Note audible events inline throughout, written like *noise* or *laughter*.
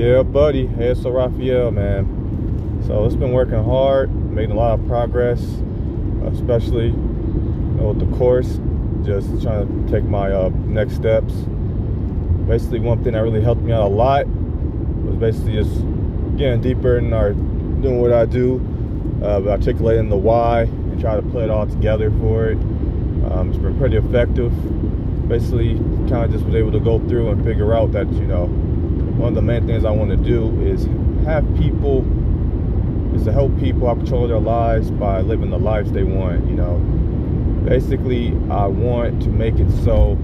Yeah, buddy. Hey, so Raphael, man. So it's been working hard, making a lot of progress, especially you know, with the course. Just trying to take my uh, next steps. Basically, one thing that really helped me out a lot was basically just getting deeper in our doing what I do, uh, articulating the why and try to put it all together for it. Um, it's been pretty effective. Basically, kind of just was able to go through and figure out that you know one of the main things I want to do is have people is to help people control their lives by living the lives they want. You know, basically, I want to make it so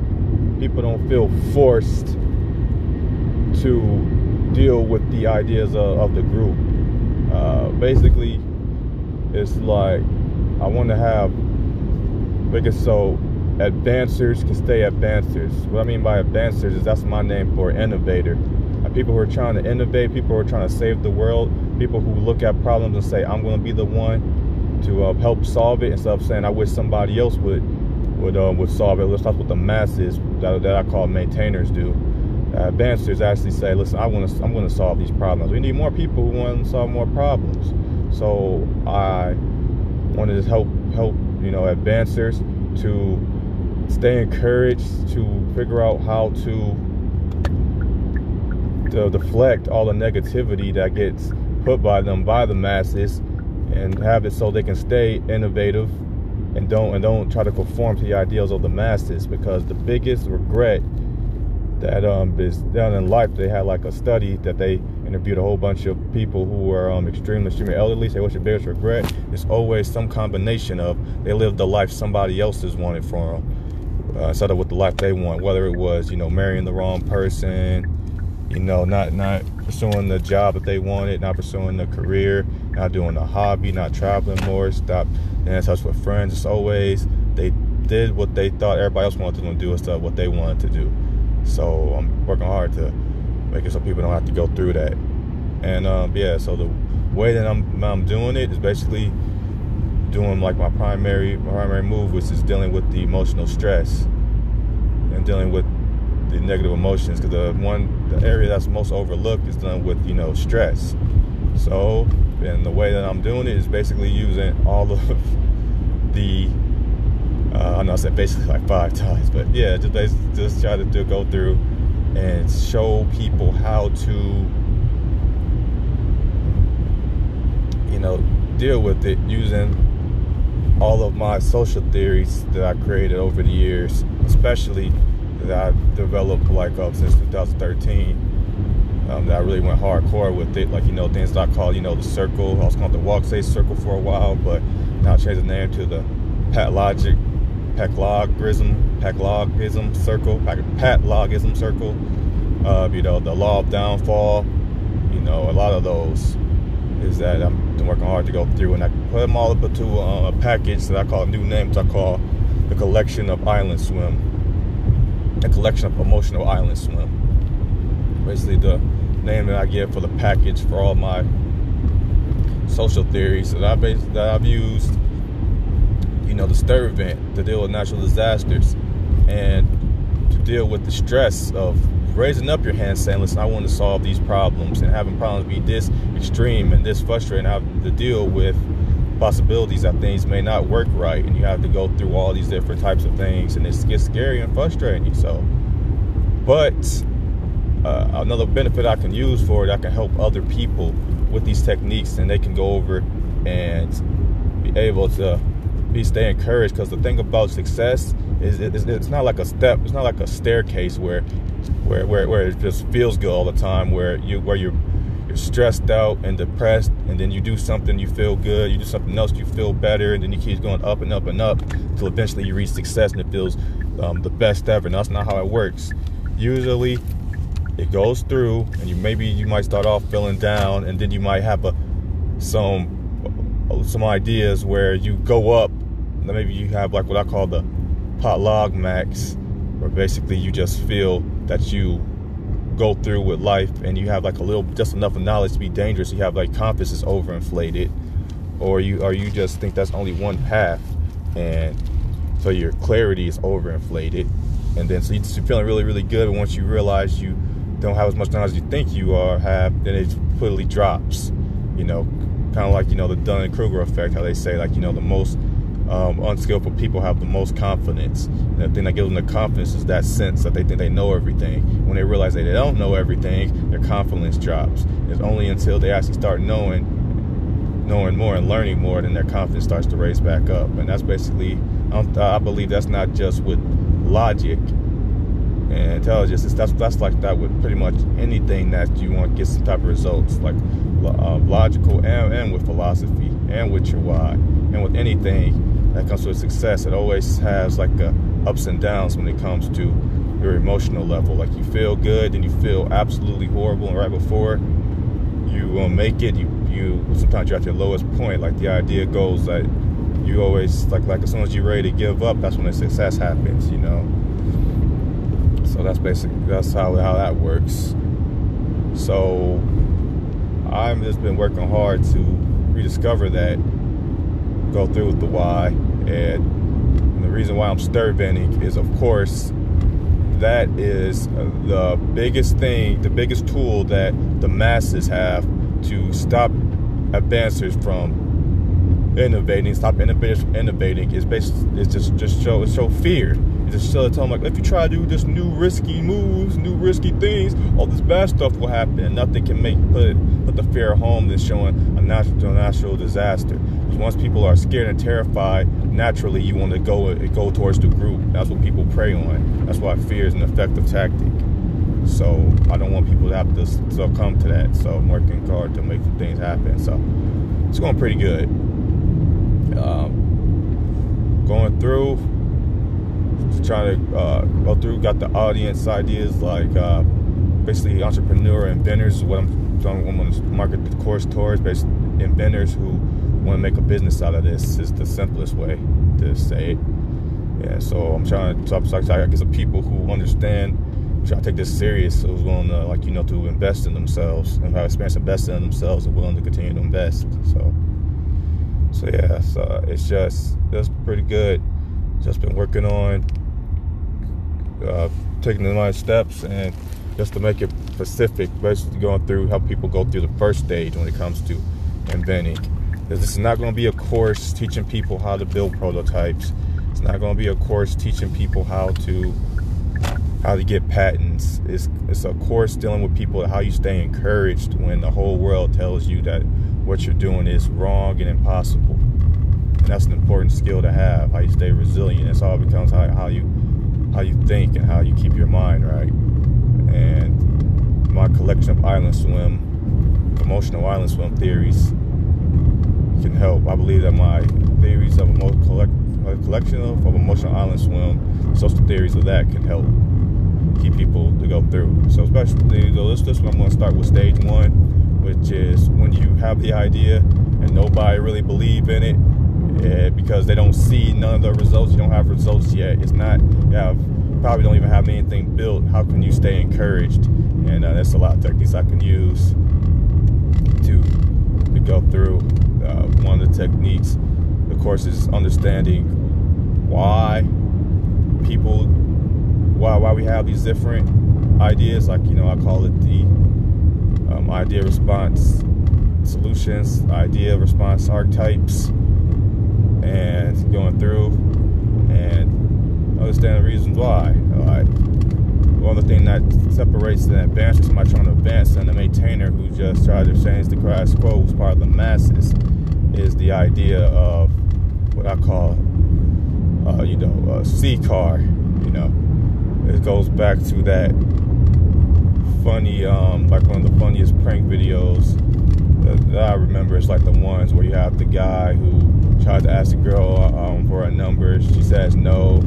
people don't feel forced to deal with the ideas of, of the group. Uh, basically, it's like I want to have make it so advancers can stay advancers. What I mean by advancers is that's my name for innovator. People who are trying to innovate, people who are trying to save the world, people who look at problems and say, I'm going to be the one to uh, help solve it instead of saying, I wish somebody else would would uh, would solve it. That's what the masses that, that I call maintainers do. Uh, advancers actually say, listen, I want to, I'm going to solve these problems. We need more people who want to solve more problems. So I want to just help help you know advancers to stay encouraged to figure out how to to deflect all the negativity that gets put by them by the masses and have it so they can stay innovative and don't and don't try to conform to the ideals of the masses because the biggest regret that um, is done in life they had like a study that they interviewed a whole bunch of people who were um, extremely extremely elderly say what's your biggest regret? It's always some combination of they lived the life somebody else has wanted for them uh, instead of with the life they want whether it was you know marrying the wrong person you know, not not pursuing the job that they wanted, not pursuing the career, not doing a hobby, not traveling more, stop in touch with friends. It's always they did what they thought everybody else wanted them to do instead of what they wanted to do. So I'm working hard to make it so people don't have to go through that. And um, yeah, so the way that I'm I'm doing it is basically doing like my primary my primary move, which is dealing with the emotional stress and dealing with the negative emotions because the one the area that's most overlooked is done with you know stress. So and the way that i'm doing it is basically using all of *laughs* the uh, i know i said basically like five *laughs* times but yeah just just try to do, go through and show people how to you know deal with it using all of my social theories that i created over the years especially that I've developed like up since 2013. Um, that I really went hardcore with it. Like you know things that I call you know the circle. I was called the Walk Sei circle for a while, but now I changed the name to the Pat Patlogic Paclogism Paclogism circle Patlogism circle. Uh, you know the law of downfall. You know a lot of those is that I'm working hard to go through, and I put them all up into a, a package that I call new names. I call the collection of Island Swim a collection of emotional island swim. Basically, the name that I give for the package for all my social theories that I've that I've used. You know, the stir event to deal with natural disasters and to deal with the stress of raising up your hand saying, listen, I want to solve these problems and having problems be this extreme and this frustrating, having to deal with possibilities that things may not work right and you have to go through all these different types of things and it gets scary and frustrating so. But uh, another benefit i can use for it i can help other people with these techniques and they can go over and be able to be stay encouraged because the thing about success is it's, it's not like a step it's not like a staircase where where where, where it just feels good all the time where you where you're stressed out and depressed and then you do something you feel good you do something else you feel better and then you keep going up and up and up until eventually you reach success and it feels um, the best ever. And that's not how it works. Usually it goes through and you maybe you might start off feeling down and then you might have a some some ideas where you go up. Maybe you have like what i call the pot log max where basically you just feel that you go through with life and you have like a little just enough of knowledge to be dangerous you have like confidence is overinflated or you or you just think that's only one path and so your clarity is overinflated and then so you're feeling really really good and once you realize you don't have as much knowledge as you think you are have, then it quickly drops. You know, kind of like you know the Dunning Kruger effect, how they say like you know the most um, unskillful people have the most confidence. And the thing that gives them the confidence is that sense that they think they know everything. When they realize that they don't know everything, their confidence drops. It's only until they actually start knowing, knowing more and learning more, then their confidence starts to raise back up. And that's basically, I believe that's not just with logic and intelligence. It's, that's that's like that with pretty much anything that you want to get some type of results, like uh, logical and, and with philosophy and with your why and with anything that comes with success, it always has like a ups and downs when it comes to your emotional level. Like you feel good, then you feel absolutely horrible, and right before you will make it, you you sometimes you're at your lowest point. Like the idea goes that you always like like as soon as you're ready to give up, that's when the success happens. You know. So that's basically that's how how that works. So I've just been working hard to rediscover that go through with the why. And the reason why I'm stirvenic is, of course, that is the biggest thing, the biggest tool that the masses have to stop advancers from innovating, stop innovators from innovating. Is basically it's just just show show fear. It's just show tell them like if you try to do just new risky moves, new risky things, all this bad stuff will happen, and nothing can make put put the fear home that's showing a natural natural disaster once people are scared and terrified, naturally you want to go go towards the group. That's what people prey on. That's why fear is an effective tactic. So I don't want people to have to succumb to that. So I'm working hard to make things happen. So it's going pretty good. Um, going through, trying to uh, go through, got the audience ideas like uh, basically entrepreneur inventors. What I'm trying to market the course towards, basically inventors who want to make a business out of this is the simplest way to say it. Yeah, so I'm trying to talk, talk I get some people who understand, try to take this serious, who's willing to, like, you know, to invest in themselves and have experience investing in themselves and willing to continue to invest. So, so yeah, so it's just, that's pretty good. Just been working on uh, taking the right steps and just to make it specific, basically going through how people go through the first stage when it comes to inventing this is not going to be a course teaching people how to build prototypes. It's not going to be a course teaching people how to how to get patents. It's it's a course dealing with people how you stay encouraged when the whole world tells you that what you're doing is wrong and impossible. And that's an important skill to have. How you stay resilient. It's all becomes how, how you how you think and how you keep your mind right. And my collection of island swim, emotional island swim theories can help. I believe that my theories of a collect, collection of, of emotional island swim, social theories of that can help keep people to go through. So especially this this one I'm going to start with stage one, which is when you have the idea and nobody really believe in it yeah, because they don't see none of the results. You don't have results yet. It's not you have probably don't even have anything built. How can you stay encouraged? And uh, that's a lot of techniques I can use to to go through uh, one of the techniques, of course, is understanding why people, why why we have these different ideas. Like you know, I call it the um, idea response solutions, idea response archetypes, and going through and understand the reasons why. Like one of the things that separates the advancer, somebody trying to advance, and the maintainer who just tried to change the grass quo, who's part of the masses is the idea of what I call, uh, you know, a C car. You know, it goes back to that funny, um, like one of the funniest prank videos that, that I remember. It's like the ones where you have the guy who tried to ask the girl um, for a number. She says no.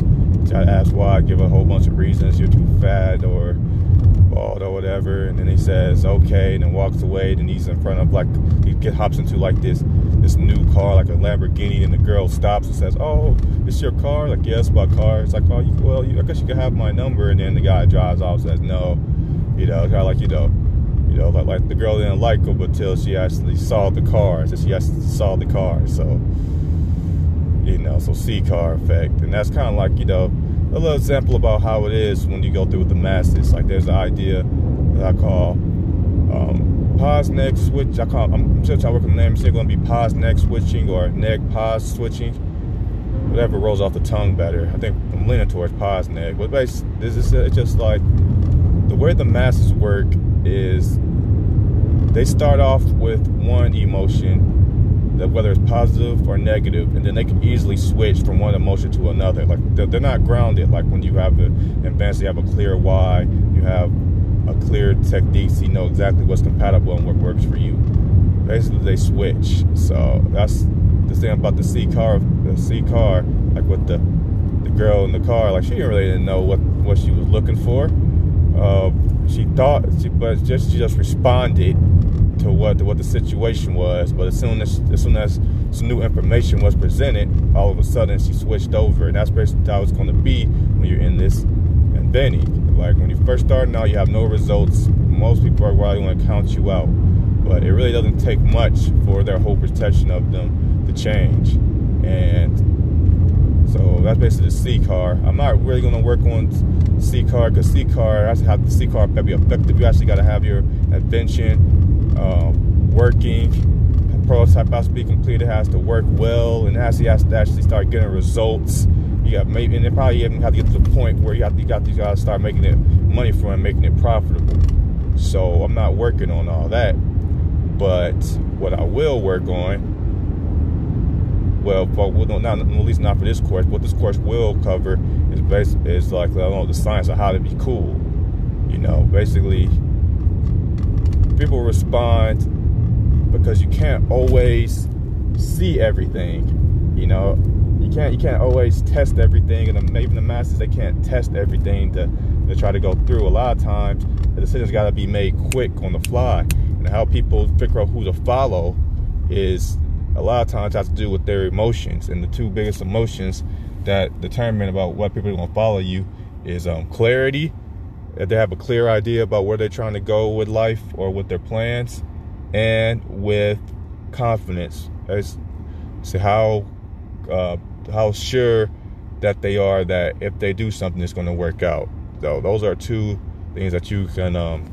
Try to ask why. Give a whole bunch of reasons. You're too fat or bald or whatever. And then he says okay, and then walks away. Then he's in front of like he get, hops into like this this new car, like a Lamborghini, and the girl stops and says, "Oh, it's your car?" Like, yes, yeah, my car. It's like, "Oh, you, well, you, I guess you can have my number." And then the guy drives off, and says, "No," you know, kind of like you know, you know, like, like the girl didn't like him until she actually saw the car. So she actually saw the car. So, you know, so C car effect, and that's kind of like you know a little example about how it is when you go through with the masses. Like, there's an idea that I call um, pause neg switch. I call I'm trying to work on the name. It's going to be pause neg switching or neg pause switching. Whatever rolls off the tongue better. I think I'm leaning towards pause neg. But basically, this is it's just like the way the masses work is they start off with one emotion that whether it's positive or negative, and then they can easily switch from one emotion to another. Like they're, they're not grounded. Like when you have the advanced, you have a clear why, you have a clear technique, so you know exactly what's compatible and what works for you. Basically, they switch. So that's the thing about the C car. The C car, like with the the girl in the car, like she didn't really didn't know what what she was looking for. Uh, she thought, she, but just she just responded to what to what the situation was. But as soon as as soon as some new information was presented, all of a sudden she switched over, and that's basically how it's going to be when you're in this inventing. Like when you first start now, you have no results. Most people are probably going to count you out, but it really doesn't take much for their whole perception of them to change, and so that's basically the C car. I'm not really going to work on C car because C car has to have the C car be effective. You actually got to have your invention um, working. Prototype has to be completed, it has to work well, and he has to actually start getting results. You got maybe, and then probably even have to get to the point where you have to, you got these guys to start making it money for and making it profitable. So I'm not working on all that, but what I will work on well, but not, at least not for this course. What this course will cover is basically is like I don't know the science of how to be cool. You know, basically people respond because you can't always see everything. You know, you can't you can't always test everything, and even the masses they can't test everything to to try to go through. A lot of times, the decisions got to be made quick on the fly, and how people figure out who to follow is a lot of times has to do with their emotions, and the two biggest emotions that determine about what people are going to follow you is um, clarity that they have a clear idea about where they're trying to go with life or with their plans, and with confidence. As to how uh, how sure that they are that if they do something, it's going to work out. So those are two things that you can um,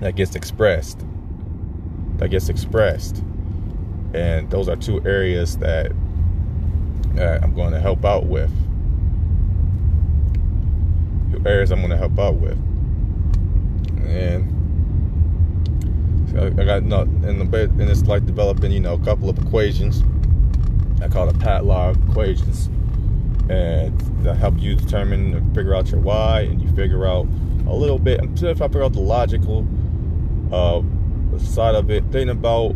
that gets expressed. That gets expressed, and those are two areas that, that I'm going to help out with areas I'm going to help out with. And I, got the bit, and it's like developing, you know, a couple of equations. I call it Patlog equations, and that help you determine and figure out your why, and you figure out a little bit. And if I figure out the logical uh, side of it, thinking about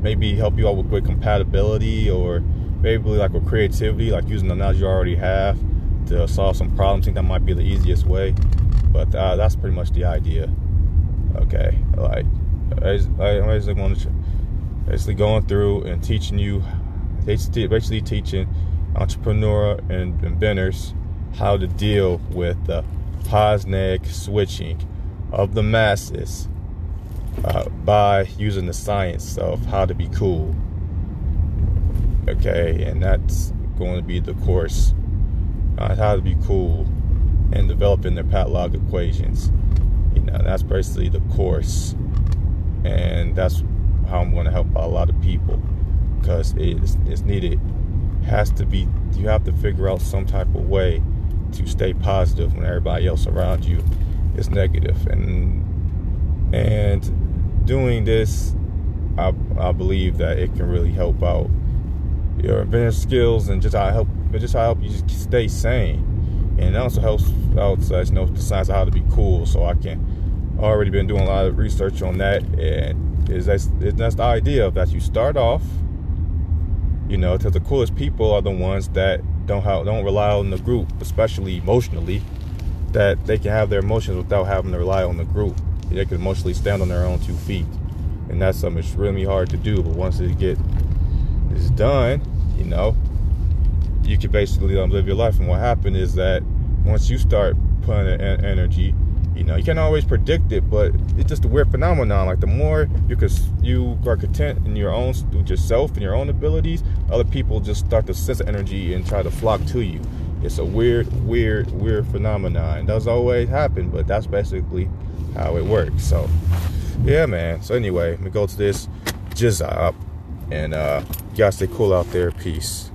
maybe help you out with, with compatibility or maybe like with creativity, like using the knowledge you already have to solve some problems. I think that might be the easiest way, but uh, that's pretty much the idea. Okay, like I, I basically going to basically going through and teaching you, basically teaching entrepreneur and inventors how to deal with the Posneg switching of the masses uh, by using the science of how to be cool. Okay, and that's going to be the course on how to be cool and developing their Patlog equations. You know, that's basically the course, and that's how I'm going to help a lot of people because it's, it's needed. Has to be. You have to figure out some type of way to stay positive when everybody else around you is negative, and and doing this, I, I believe that it can really help out your inventor skills and just how help but just how help you stay sane. And it also helps out you know the science of how to be cool. So I can already been doing a lot of research on that, and is that's that's the idea of that you start off, you know, because the coolest people are the ones that don't have don't rely on the group, especially emotionally, that they can have their emotions without having to rely on the group. They can emotionally stand on their own two feet, and that's something that's really hard to do. But once it get is done, you know, you can basically um, live your life. And what happened is that once you start putting in energy, you know, you can't always predict it, but it's just a weird phenomenon. Like the more you cause you are content in your own with yourself and your own abilities, other people just start to sense energy and try to flock to you. It's a weird, weird, weird phenomenon. It doesn't always happen, but that's basically how it works. So yeah, man. So anyway, me go to this jizz up and uh, guys stay cool out there. Peace.